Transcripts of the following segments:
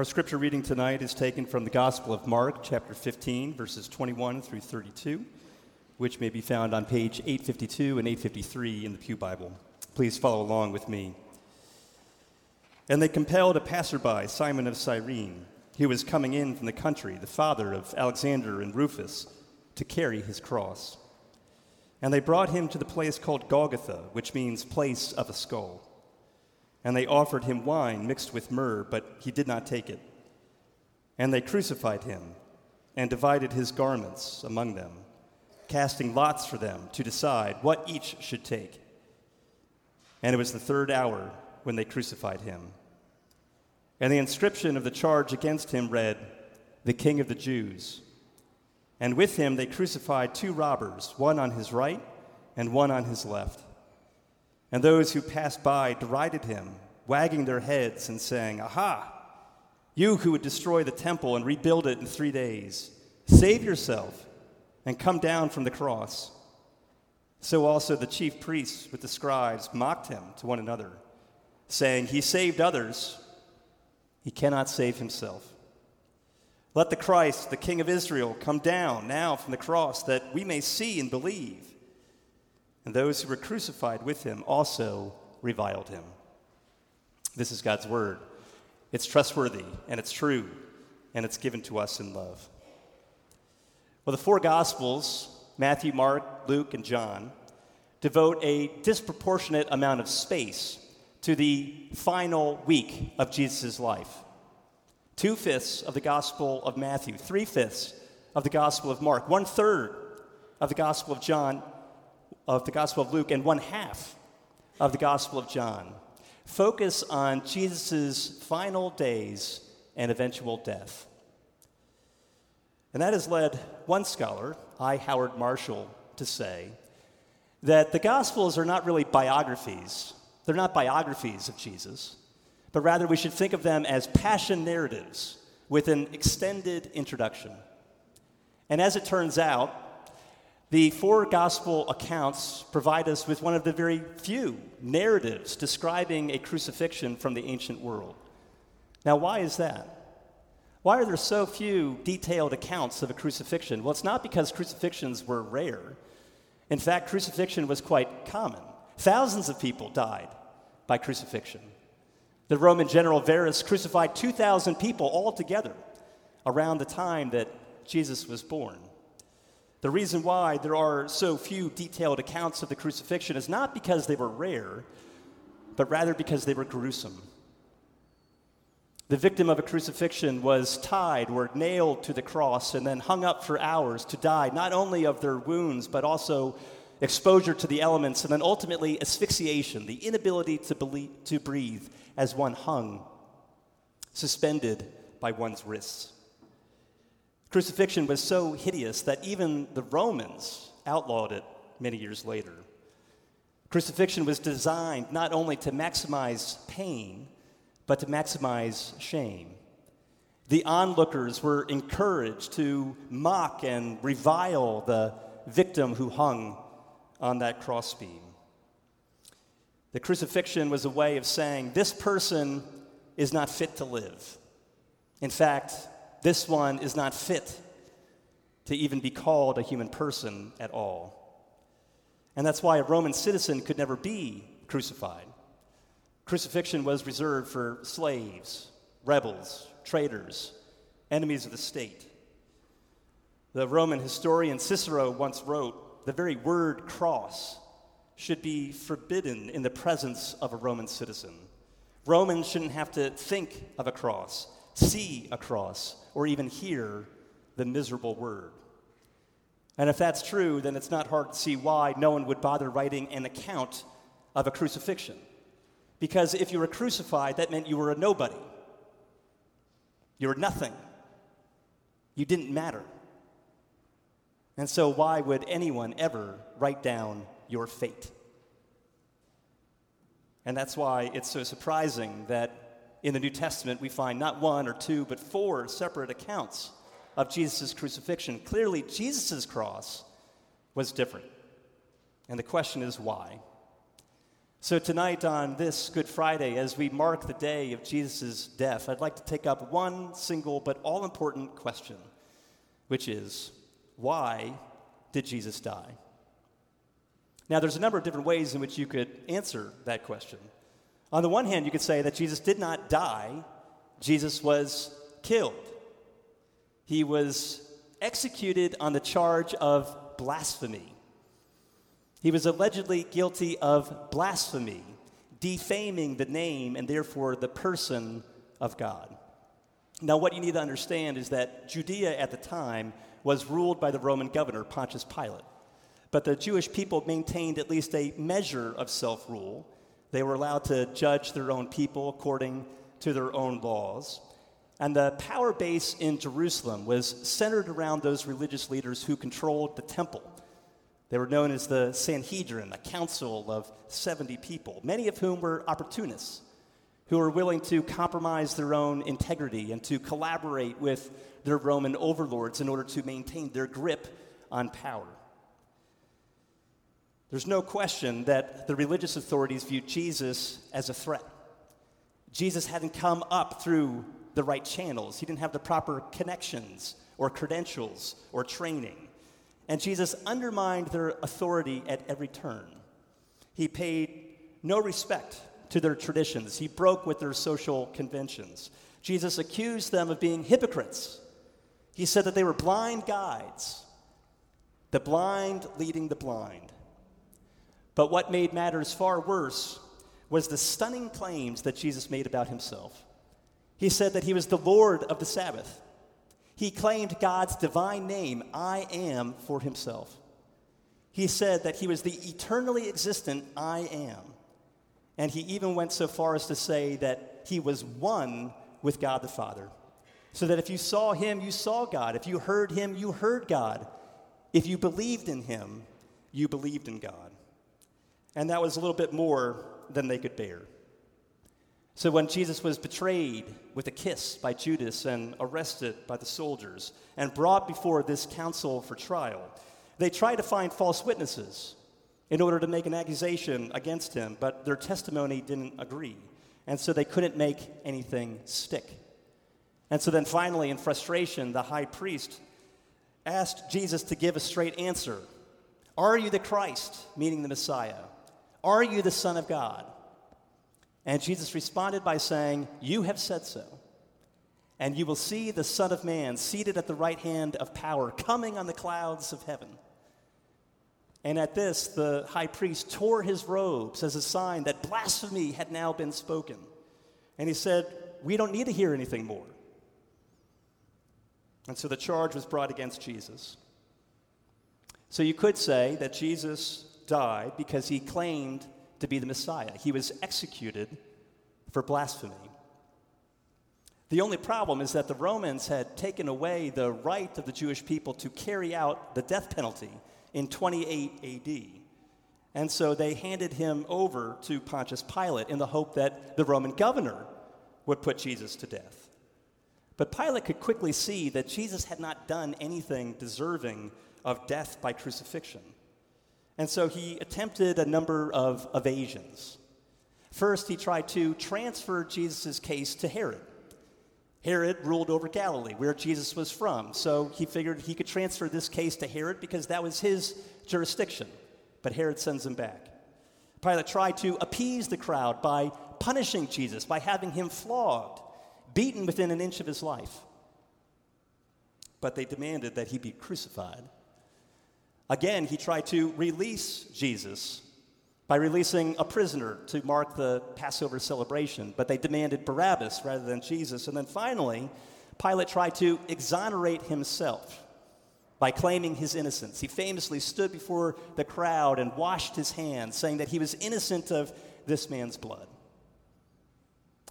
Our scripture reading tonight is taken from the Gospel of Mark, chapter 15, verses 21 through 32, which may be found on page 852 and 853 in the Pew Bible. Please follow along with me. And they compelled a passerby, Simon of Cyrene, who was coming in from the country, the father of Alexander and Rufus, to carry his cross. And they brought him to the place called Golgotha, which means place of a skull. And they offered him wine mixed with myrrh, but he did not take it. And they crucified him and divided his garments among them, casting lots for them to decide what each should take. And it was the third hour when they crucified him. And the inscription of the charge against him read, The King of the Jews. And with him they crucified two robbers, one on his right and one on his left. And those who passed by derided him, wagging their heads and saying, Aha! You who would destroy the temple and rebuild it in three days, save yourself and come down from the cross. So also the chief priests with the scribes mocked him to one another, saying, He saved others, he cannot save himself. Let the Christ, the King of Israel, come down now from the cross that we may see and believe. And those who were crucified with him also reviled him. This is God's word. It's trustworthy and it's true and it's given to us in love. Well, the four Gospels, Matthew, Mark, Luke, and John, devote a disproportionate amount of space to the final week of Jesus' life. Two fifths of the Gospel of Matthew, three fifths of the Gospel of Mark, one third of the Gospel of John, of the Gospel of Luke, and one half of the Gospel of John focus on Jesus' final days and eventual death. And that has led one scholar, I. Howard Marshall, to say that the Gospels are not really biographies. They're not biographies of Jesus but rather we should think of them as passion narratives with an extended introduction. And as it turns out, the four gospel accounts provide us with one of the very few narratives describing a crucifixion from the ancient world. Now, why is that? Why are there so few detailed accounts of a crucifixion? Well, it's not because crucifixions were rare. In fact, crucifixion was quite common. Thousands of people died by crucifixion. The Roman general Varus crucified 2,000 people altogether around the time that Jesus was born. The reason why there are so few detailed accounts of the crucifixion is not because they were rare, but rather because they were gruesome. The victim of a crucifixion was tied or nailed to the cross and then hung up for hours to die not only of their wounds, but also exposure to the elements, and then ultimately asphyxiation, the inability to, believe, to breathe as one hung, suspended by one's wrists. Crucifixion was so hideous that even the Romans outlawed it many years later. Crucifixion was designed not only to maximize pain, but to maximize shame. The onlookers were encouraged to mock and revile the victim who hung on that crossbeam. The crucifixion was a way of saying, this person is not fit to live. In fact, this one is not fit to even be called a human person at all. And that's why a Roman citizen could never be crucified. Crucifixion was reserved for slaves, rebels, traitors, enemies of the state. The Roman historian Cicero once wrote the very word cross should be forbidden in the presence of a Roman citizen. Romans shouldn't have to think of a cross, see a cross, or even hear the miserable word. And if that's true, then it's not hard to see why no one would bother writing an account of a crucifixion. Because if you were crucified, that meant you were a nobody. You were nothing. You didn't matter. And so, why would anyone ever write down your fate. And that's why it's so surprising that in the New Testament we find not one or two, but four separate accounts of Jesus' crucifixion. Clearly, Jesus' cross was different. And the question is why? So, tonight on this Good Friday, as we mark the day of Jesus' death, I'd like to take up one single but all important question, which is why did Jesus die? Now, there's a number of different ways in which you could answer that question. On the one hand, you could say that Jesus did not die, Jesus was killed. He was executed on the charge of blasphemy. He was allegedly guilty of blasphemy, defaming the name and therefore the person of God. Now, what you need to understand is that Judea at the time was ruled by the Roman governor, Pontius Pilate. But the Jewish people maintained at least a measure of self rule. They were allowed to judge their own people according to their own laws. And the power base in Jerusalem was centered around those religious leaders who controlled the temple. They were known as the Sanhedrin, a council of 70 people, many of whom were opportunists who were willing to compromise their own integrity and to collaborate with their Roman overlords in order to maintain their grip on power. There's no question that the religious authorities viewed Jesus as a threat. Jesus hadn't come up through the right channels, he didn't have the proper connections or credentials or training. And Jesus undermined their authority at every turn. He paid no respect to their traditions, he broke with their social conventions. Jesus accused them of being hypocrites. He said that they were blind guides, the blind leading the blind. But what made matters far worse was the stunning claims that Jesus made about himself. He said that he was the Lord of the Sabbath. He claimed God's divine name, I am, for himself. He said that he was the eternally existent I am. And he even went so far as to say that he was one with God the Father. So that if you saw him, you saw God. If you heard him, you heard God. If you believed in him, you believed in God. And that was a little bit more than they could bear. So when Jesus was betrayed with a kiss by Judas and arrested by the soldiers and brought before this council for trial, they tried to find false witnesses in order to make an accusation against him, but their testimony didn't agree. And so they couldn't make anything stick. And so then finally, in frustration, the high priest asked Jesus to give a straight answer Are you the Christ, meaning the Messiah? Are you the Son of God? And Jesus responded by saying, You have said so. And you will see the Son of Man seated at the right hand of power, coming on the clouds of heaven. And at this, the high priest tore his robes as a sign that blasphemy had now been spoken. And he said, We don't need to hear anything more. And so the charge was brought against Jesus. So you could say that Jesus died because he claimed to be the Messiah. He was executed for blasphemy. The only problem is that the Romans had taken away the right of the Jewish people to carry out the death penalty in 28 AD. And so they handed him over to Pontius Pilate in the hope that the Roman governor would put Jesus to death. But Pilate could quickly see that Jesus had not done anything deserving of death by crucifixion. And so he attempted a number of evasions. First, he tried to transfer Jesus' case to Herod. Herod ruled over Galilee, where Jesus was from. So he figured he could transfer this case to Herod because that was his jurisdiction. But Herod sends him back. Pilate tried to appease the crowd by punishing Jesus, by having him flogged, beaten within an inch of his life. But they demanded that he be crucified. Again, he tried to release Jesus by releasing a prisoner to mark the Passover celebration, but they demanded Barabbas rather than Jesus. And then finally, Pilate tried to exonerate himself by claiming his innocence. He famously stood before the crowd and washed his hands, saying that he was innocent of this man's blood.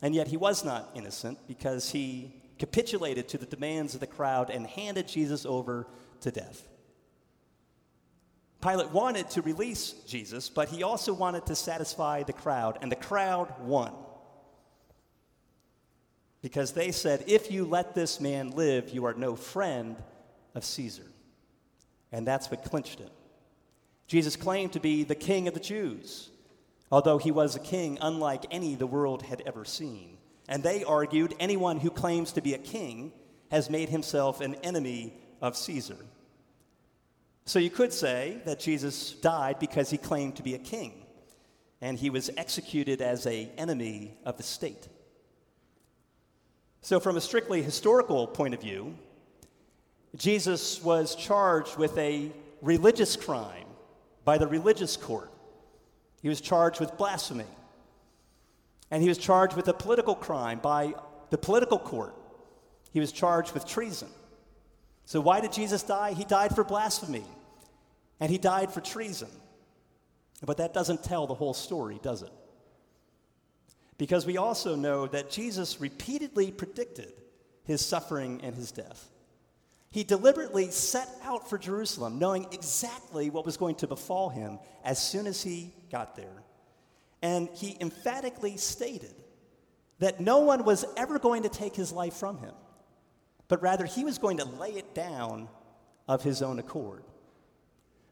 And yet he was not innocent because he capitulated to the demands of the crowd and handed Jesus over to death. Pilate wanted to release Jesus, but he also wanted to satisfy the crowd, and the crowd won. Because they said, if you let this man live, you are no friend of Caesar. And that's what clinched it. Jesus claimed to be the king of the Jews, although he was a king unlike any the world had ever seen. And they argued anyone who claims to be a king has made himself an enemy of Caesar. So you could say that Jesus died because he claimed to be a king, and he was executed as an enemy of the state. So, from a strictly historical point of view, Jesus was charged with a religious crime by the religious court. He was charged with blasphemy. And he was charged with a political crime by the political court. He was charged with treason. So, why did Jesus die? He died for blasphemy, and he died for treason. But that doesn't tell the whole story, does it? Because we also know that Jesus repeatedly predicted his suffering and his death. He deliberately set out for Jerusalem, knowing exactly what was going to befall him as soon as he got there. And he emphatically stated that no one was ever going to take his life from him, but rather he was going to lay it down of his own accord.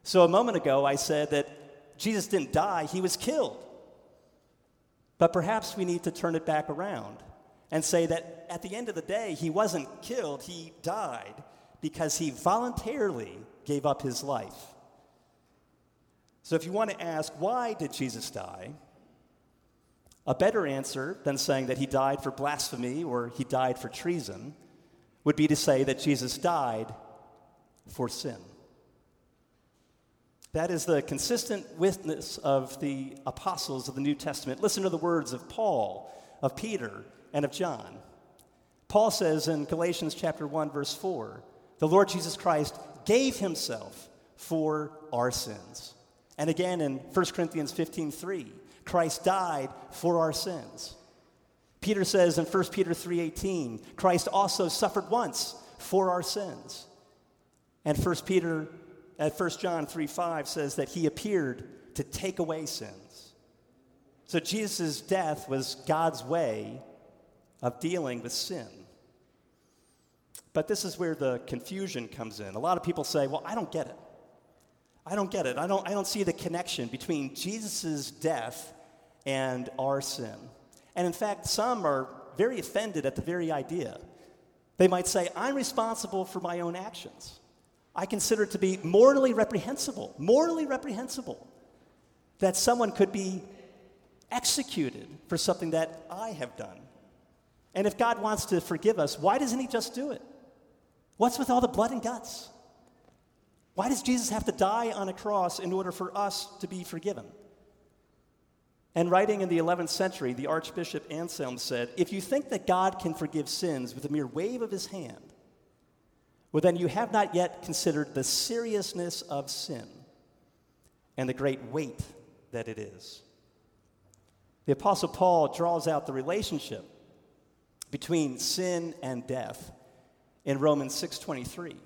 So a moment ago, I said that Jesus didn't die, he was killed. But perhaps we need to turn it back around and say that at the end of the day, he wasn't killed, he died because he voluntarily gave up his life. So if you want to ask, why did Jesus die? A better answer than saying that he died for blasphemy or he died for treason would be to say that Jesus died for sin. That is the consistent witness of the apostles of the New Testament. Listen to the words of Paul, of Peter, and of John. Paul says in Galatians chapter 1 verse 4, the Lord Jesus Christ gave himself for our sins. And again in 1 Corinthians 15:3, Christ died for our sins. Peter says in 1 Peter 3:18, Christ also suffered once for our sins. And 1 Peter at 1 John 3 5 says that he appeared to take away sins. So Jesus' death was God's way of dealing with sin. But this is where the confusion comes in. A lot of people say, well, I don't get it. I don't get it. I don't, I don't see the connection between Jesus' death and our sin. And in fact, some are very offended at the very idea. They might say, I'm responsible for my own actions. I consider it to be morally reprehensible, morally reprehensible, that someone could be executed for something that I have done. And if God wants to forgive us, why doesn't He just do it? What's with all the blood and guts? Why does Jesus have to die on a cross in order for us to be forgiven? And writing in the 11th century, the Archbishop Anselm said If you think that God can forgive sins with a mere wave of his hand, well, then you have not yet considered the seriousness of sin and the great weight that it is. The Apostle Paul draws out the relationship between sin and death in Romans 6:23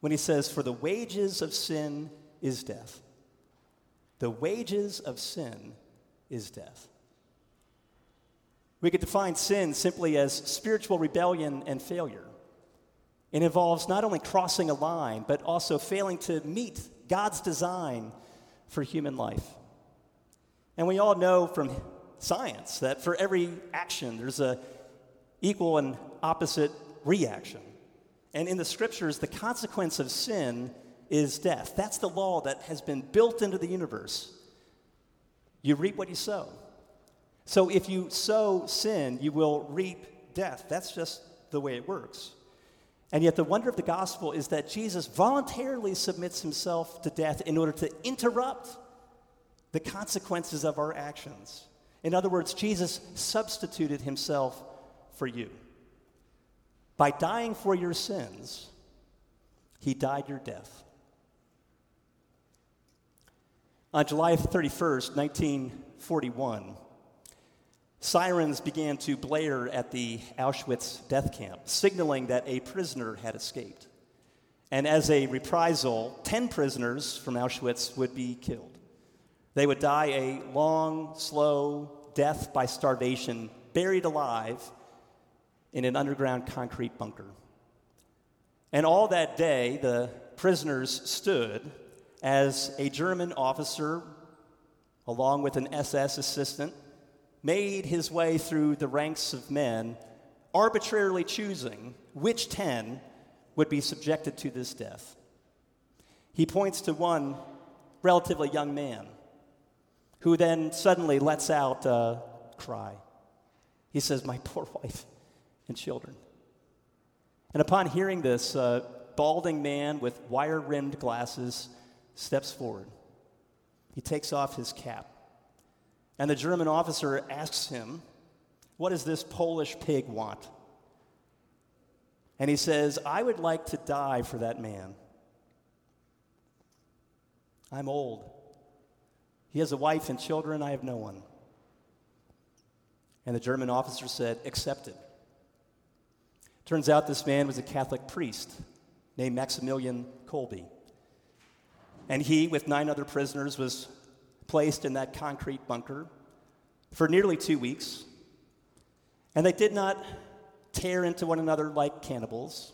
when he says for the wages of sin is death. The wages of sin is death. We could define sin simply as spiritual rebellion and failure. It involves not only crossing a line, but also failing to meet God's design for human life. And we all know from science that for every action, there's a equal and opposite reaction. And in the scriptures, the consequence of sin is death. That's the law that has been built into the universe. You reap what you sow. So if you sow sin, you will reap death. That's just the way it works. And yet, the wonder of the gospel is that Jesus voluntarily submits himself to death in order to interrupt the consequences of our actions. In other words, Jesus substituted himself for you. By dying for your sins, he died your death. On July 31st, 1941, Sirens began to blare at the Auschwitz death camp, signaling that a prisoner had escaped. And as a reprisal, 10 prisoners from Auschwitz would be killed. They would die a long, slow death by starvation, buried alive in an underground concrete bunker. And all that day, the prisoners stood as a German officer along with an SS assistant, made his way through the ranks of men, arbitrarily choosing which 10 would be subjected to this death. He points to one relatively young man who then suddenly lets out a cry. He says, My poor wife and children. And upon hearing this, a balding man with wire rimmed glasses steps forward. He takes off his cap. And the German officer asks him, What does this Polish pig want? And he says, I would like to die for that man. I'm old. He has a wife and children. I have no one. And the German officer said, Accepted. Turns out this man was a Catholic priest named Maximilian Kolbe. And he, with nine other prisoners, was placed in that concrete bunker for nearly two weeks. And they did not tear into one another like cannibals,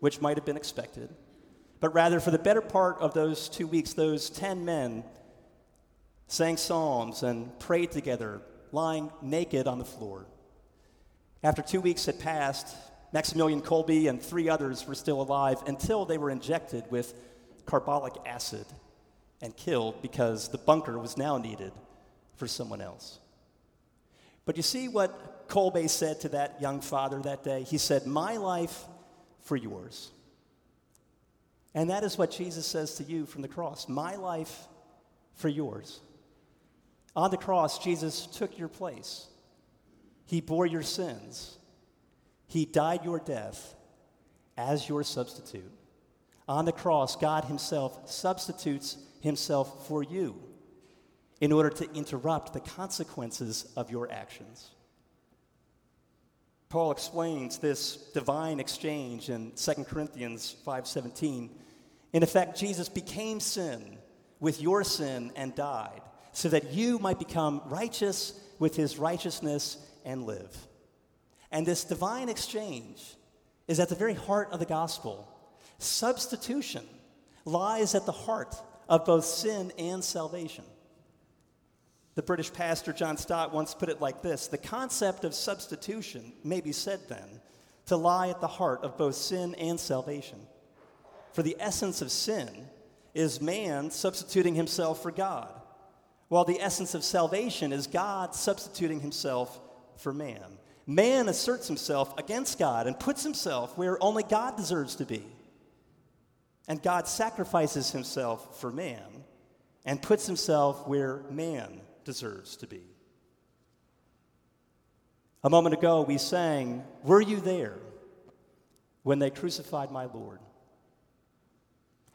which might have been expected, but rather, for the better part of those two weeks, those ten men sang psalms and prayed together, lying naked on the floor. After two weeks had passed, Maximilian Kolbe and three others were still alive until they were injected with carbolic acid and killed because the bunker was now needed for someone else. But you see what Kolbe said to that young father that day? He said, My life for yours. And that is what Jesus says to you from the cross My life for yours. On the cross, Jesus took your place. He bore your sins. He died your death as your substitute. On the cross, God Himself substitutes Himself for you in order to interrupt the consequences of your actions. Paul explains this divine exchange in 2 Corinthians 5:17. In effect, Jesus became sin with your sin and died so that you might become righteous with his righteousness and live. And this divine exchange is at the very heart of the gospel. Substitution lies at the heart of both sin and salvation. The British pastor John Stott once put it like this The concept of substitution may be said then to lie at the heart of both sin and salvation. For the essence of sin is man substituting himself for God while the essence of salvation is God substituting himself for man. Man asserts himself against God and puts himself where only God deserves to be. And God sacrifices himself for man and puts himself where man deserves to be. A moment ago, we sang, Were you there when they crucified my Lord?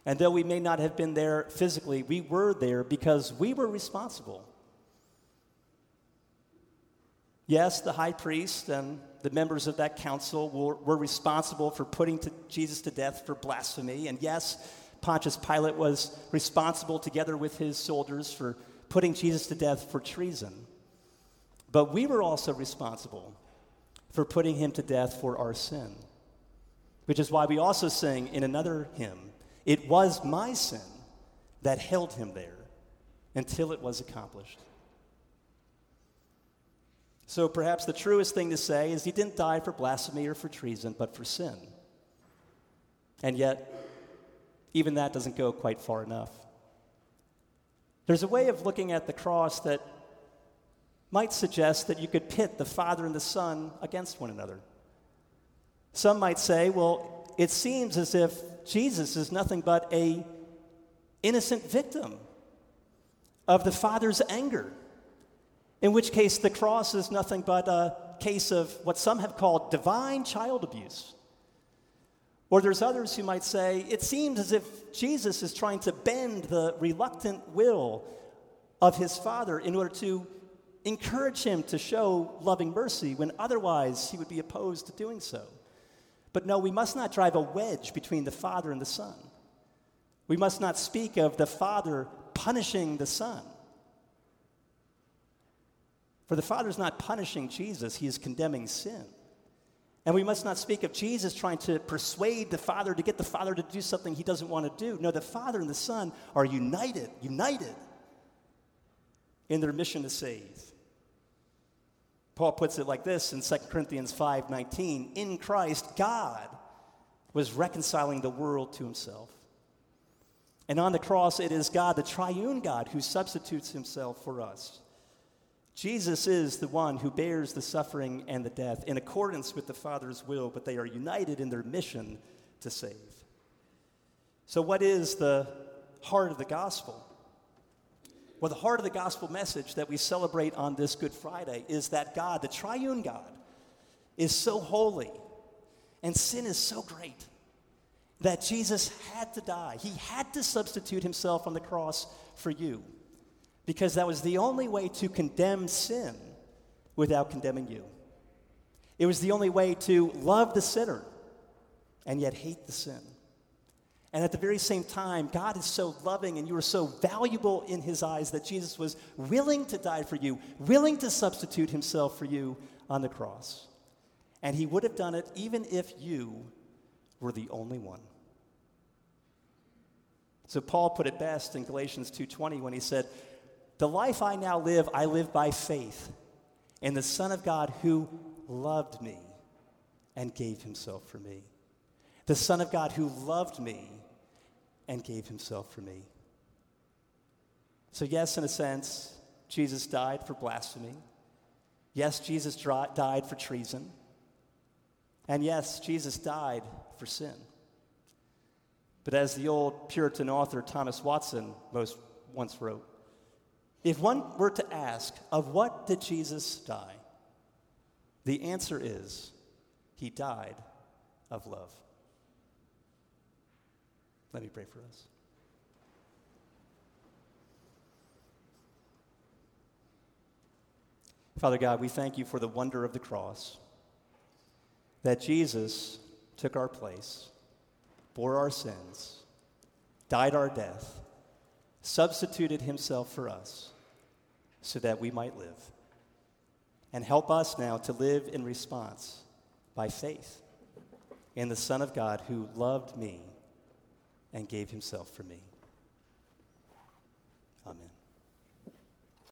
And though we may not have been there physically, we were there because we were responsible. Yes, the high priest and the members of that council were, were responsible for putting to Jesus to death for blasphemy. And yes, Pontius Pilate was responsible together with his soldiers for putting Jesus to death for treason. But we were also responsible for putting him to death for our sin, which is why we also sing in another hymn it was my sin that held him there until it was accomplished. So perhaps the truest thing to say is he didn't die for blasphemy or for treason, but for sin. And yet, even that doesn't go quite far enough. There's a way of looking at the cross that might suggest that you could pit the Father and the Son against one another. Some might say, well, it seems as if Jesus is nothing but a innocent victim of the Father's anger. In which case, the cross is nothing but a case of what some have called divine child abuse. Or there's others who might say it seems as if Jesus is trying to bend the reluctant will of his Father in order to encourage him to show loving mercy when otherwise he would be opposed to doing so. But no, we must not drive a wedge between the Father and the Son. We must not speak of the Father punishing the Son. For the Father is not punishing Jesus, he is condemning sin. And we must not speak of Jesus trying to persuade the Father to get the Father to do something he doesn't want to do. No, the Father and the Son are united, united. in their mission to save. Paul puts it like this in 2 Corinthians 5:19, in Christ God was reconciling the world to himself. And on the cross it is God, the triune God, who substitutes himself for us. Jesus is the one who bears the suffering and the death in accordance with the Father's will, but they are united in their mission to save. So, what is the heart of the gospel? Well, the heart of the gospel message that we celebrate on this Good Friday is that God, the triune God, is so holy and sin is so great that Jesus had to die. He had to substitute himself on the cross for you because that was the only way to condemn sin without condemning you. It was the only way to love the sinner and yet hate the sin. And at the very same time, God is so loving and you are so valuable in His eyes that Jesus was willing to die for you, willing to substitute Himself for you on the cross. And He would have done it even if you were the only one. So Paul put it best in Galatians 2:20 when he said, "The life I now live, I live by faith in the Son of God who loved me and gave himself for me." The Son of God who loved me and gave himself for me. So, yes, in a sense, Jesus died for blasphemy. Yes, Jesus died for treason. And yes, Jesus died for sin. But as the old Puritan author Thomas Watson most once wrote, if one were to ask, of what did Jesus die? The answer is, he died of love. Let me pray for us. Father God, we thank you for the wonder of the cross, that Jesus took our place, bore our sins, died our death, substituted himself for us so that we might live. And help us now to live in response by faith in the Son of God who loved me and gave himself for me.